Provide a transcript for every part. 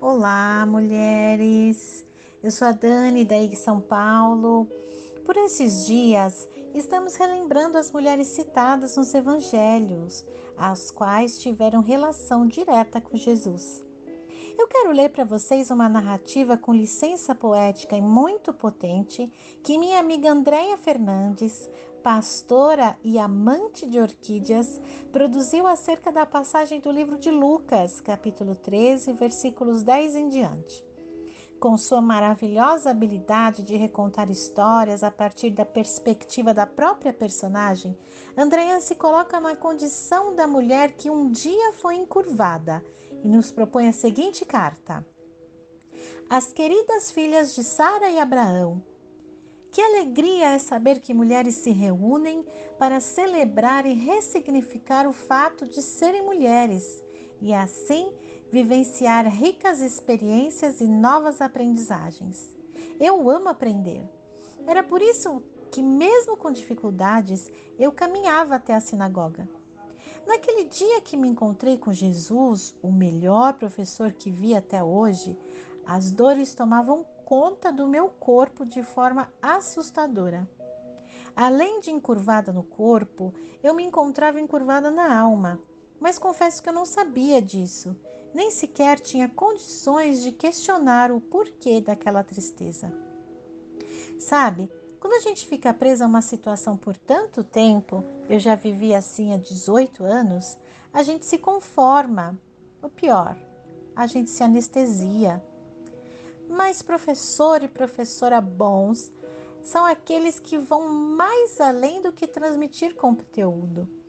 Olá, mulheres. Eu sou a Dani da IG São Paulo. Por esses dias, estamos relembrando as mulheres citadas nos evangelhos, as quais tiveram relação direta com Jesus. Eu quero ler para vocês uma narrativa com licença poética e muito potente que minha amiga Andréia Fernandes, pastora e amante de orquídeas, produziu acerca da passagem do livro de Lucas, capítulo 13, versículos 10 em diante. Com sua maravilhosa habilidade de recontar histórias a partir da perspectiva da própria personagem, Andréa se coloca na condição da mulher que um dia foi encurvada e nos propõe a seguinte carta: As queridas filhas de Sara e Abraão, que alegria é saber que mulheres se reúnem para celebrar e ressignificar o fato de serem mulheres e assim vivenciar ricas experiências e novas aprendizagens. Eu amo aprender. Era por isso que, mesmo com dificuldades, eu caminhava até a sinagoga. Naquele dia que me encontrei com Jesus, o melhor professor que vi até hoje, as dores tomavam conta do meu corpo de forma assustadora. Além de encurvada no corpo, eu me encontrava encurvada na alma mas confesso que eu não sabia disso, nem sequer tinha condições de questionar o porquê daquela tristeza. Sabe, quando a gente fica presa a uma situação por tanto tempo, eu já vivi assim há 18 anos, a gente se conforma. O pior, a gente se anestesia. Mas professor e professora bons são aqueles que vão mais além do que transmitir conteúdo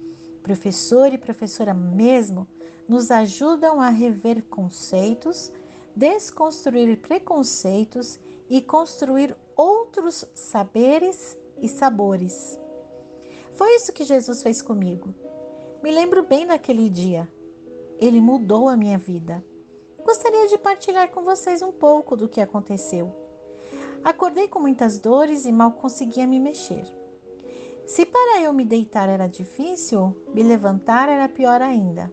professor e professora mesmo, nos ajudam a rever conceitos, desconstruir preconceitos e construir outros saberes e sabores. Foi isso que Jesus fez comigo. Me lembro bem daquele dia. Ele mudou a minha vida. Gostaria de partilhar com vocês um pouco do que aconteceu. Acordei com muitas dores e mal conseguia me mexer. Se para eu me deitar era difícil, me levantar era pior ainda.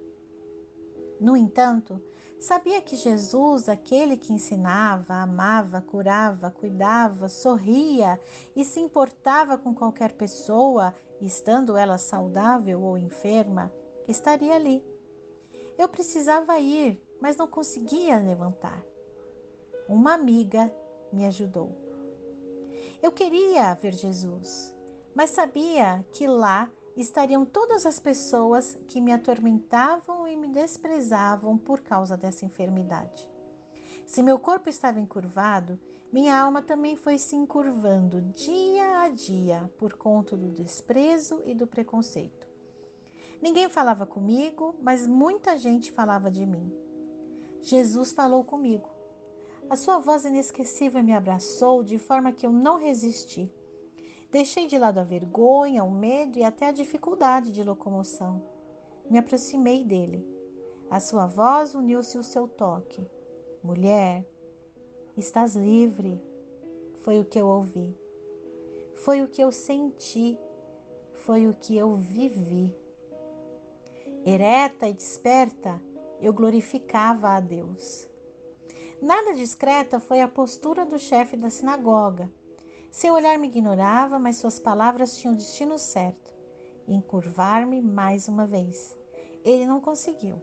No entanto, sabia que Jesus, aquele que ensinava, amava, curava, cuidava, sorria e se importava com qualquer pessoa, estando ela saudável ou enferma, estaria ali. Eu precisava ir, mas não conseguia levantar. Uma amiga me ajudou. Eu queria ver Jesus mas sabia que lá estariam todas as pessoas que me atormentavam e me desprezavam por causa dessa enfermidade. Se meu corpo estava encurvado, minha alma também foi se encurvando dia a dia por conta do desprezo e do preconceito. Ninguém falava comigo, mas muita gente falava de mim. Jesus falou comigo. A sua voz inesquecível me abraçou de forma que eu não resisti. Deixei de lado a vergonha, o medo e até a dificuldade de locomoção. Me aproximei dele. A sua voz uniu-se ao seu toque. Mulher, estás livre. Foi o que eu ouvi. Foi o que eu senti. Foi o que eu vivi. Ereta e desperta, eu glorificava a Deus. Nada discreta foi a postura do chefe da sinagoga, seu olhar me ignorava, mas suas palavras tinham o destino certo encurvar-me mais uma vez. Ele não conseguiu.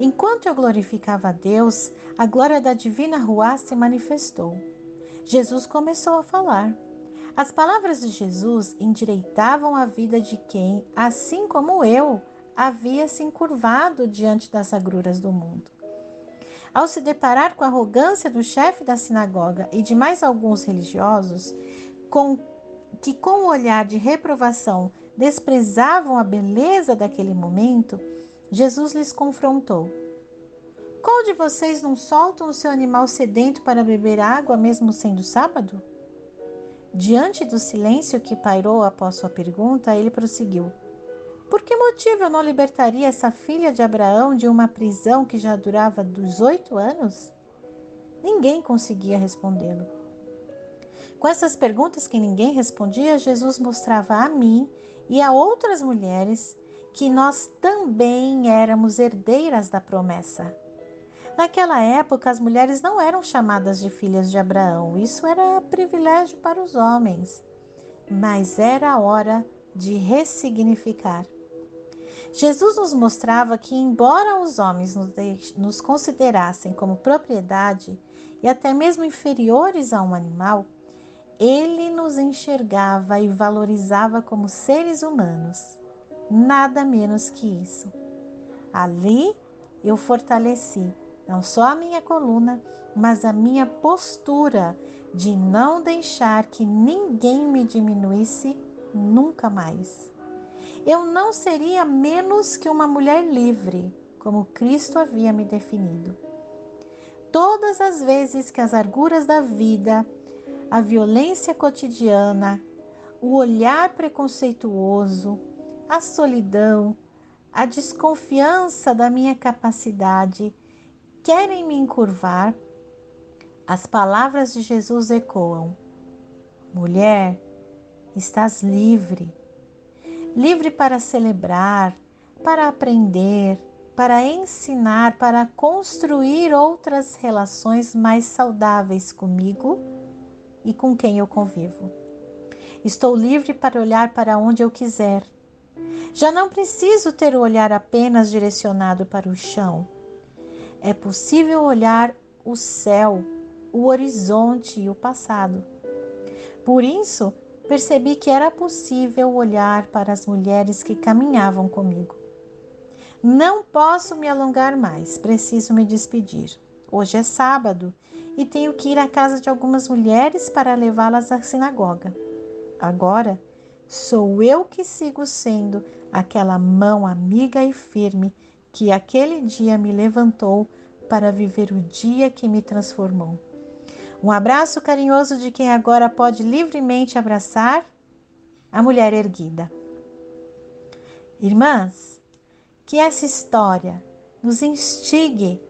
Enquanto eu glorificava a Deus, a glória da divina Ruá se manifestou. Jesus começou a falar. As palavras de Jesus endireitavam a vida de quem, assim como eu, havia se encurvado diante das agruras do mundo. Ao se deparar com a arrogância do chefe da sinagoga e de mais alguns religiosos, com, que com o olhar de reprovação desprezavam a beleza daquele momento, Jesus lhes confrontou. Qual de vocês não soltam o seu animal sedento para beber água, mesmo sendo sábado? Diante do silêncio que pairou após sua pergunta, ele prosseguiu. Por que motivo eu não libertaria essa filha de Abraão de uma prisão que já durava 18 anos? Ninguém conseguia respondê-lo. Com essas perguntas que ninguém respondia, Jesus mostrava a mim e a outras mulheres que nós também éramos herdeiras da promessa. Naquela época, as mulheres não eram chamadas de filhas de Abraão, isso era privilégio para os homens. Mas era a hora de ressignificar. Jesus nos mostrava que, embora os homens nos considerassem como propriedade e até mesmo inferiores a um animal, ele nos enxergava e valorizava como seres humanos. Nada menos que isso. Ali eu fortaleci não só a minha coluna, mas a minha postura de não deixar que ninguém me diminuísse nunca mais. Eu não seria menos que uma mulher livre, como Cristo havia me definido. Todas as vezes que as arguras da vida, a violência cotidiana, o olhar preconceituoso, a solidão, a desconfiança da minha capacidade querem me encurvar, as palavras de Jesus ecoam: Mulher, estás livre livre para celebrar, para aprender, para ensinar, para construir outras relações mais saudáveis comigo e com quem eu convivo. Estou livre para olhar para onde eu quiser. Já não preciso ter o olhar apenas direcionado para o chão. É possível olhar o céu, o horizonte e o passado. Por isso, percebi que era possível olhar para as mulheres que caminhavam comigo. Não posso me alongar mais, preciso me despedir. Hoje é sábado e tenho que ir à casa de algumas mulheres para levá-las à sinagoga. Agora sou eu que sigo sendo aquela mão amiga e firme que aquele dia me levantou para viver o dia que me transformou. Um abraço carinhoso de quem agora pode livremente abraçar a mulher erguida. Irmãs, que essa história nos instigue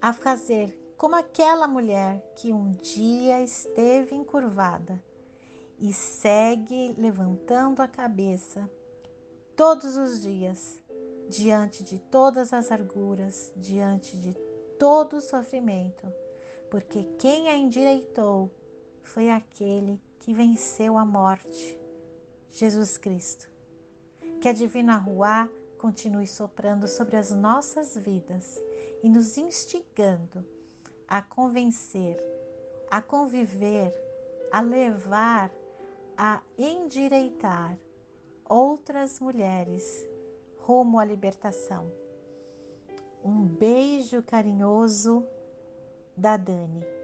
a fazer como aquela mulher que um dia esteve encurvada e segue levantando a cabeça todos os dias, diante de todas as arguras, diante de todo o sofrimento porque quem a endireitou foi aquele que venceu a morte, Jesus Cristo. Que a divina Ruá continue soprando sobre as nossas vidas e nos instigando a convencer, a conviver, a levar, a endireitar outras mulheres rumo à libertação. Um beijo carinhoso da Dani.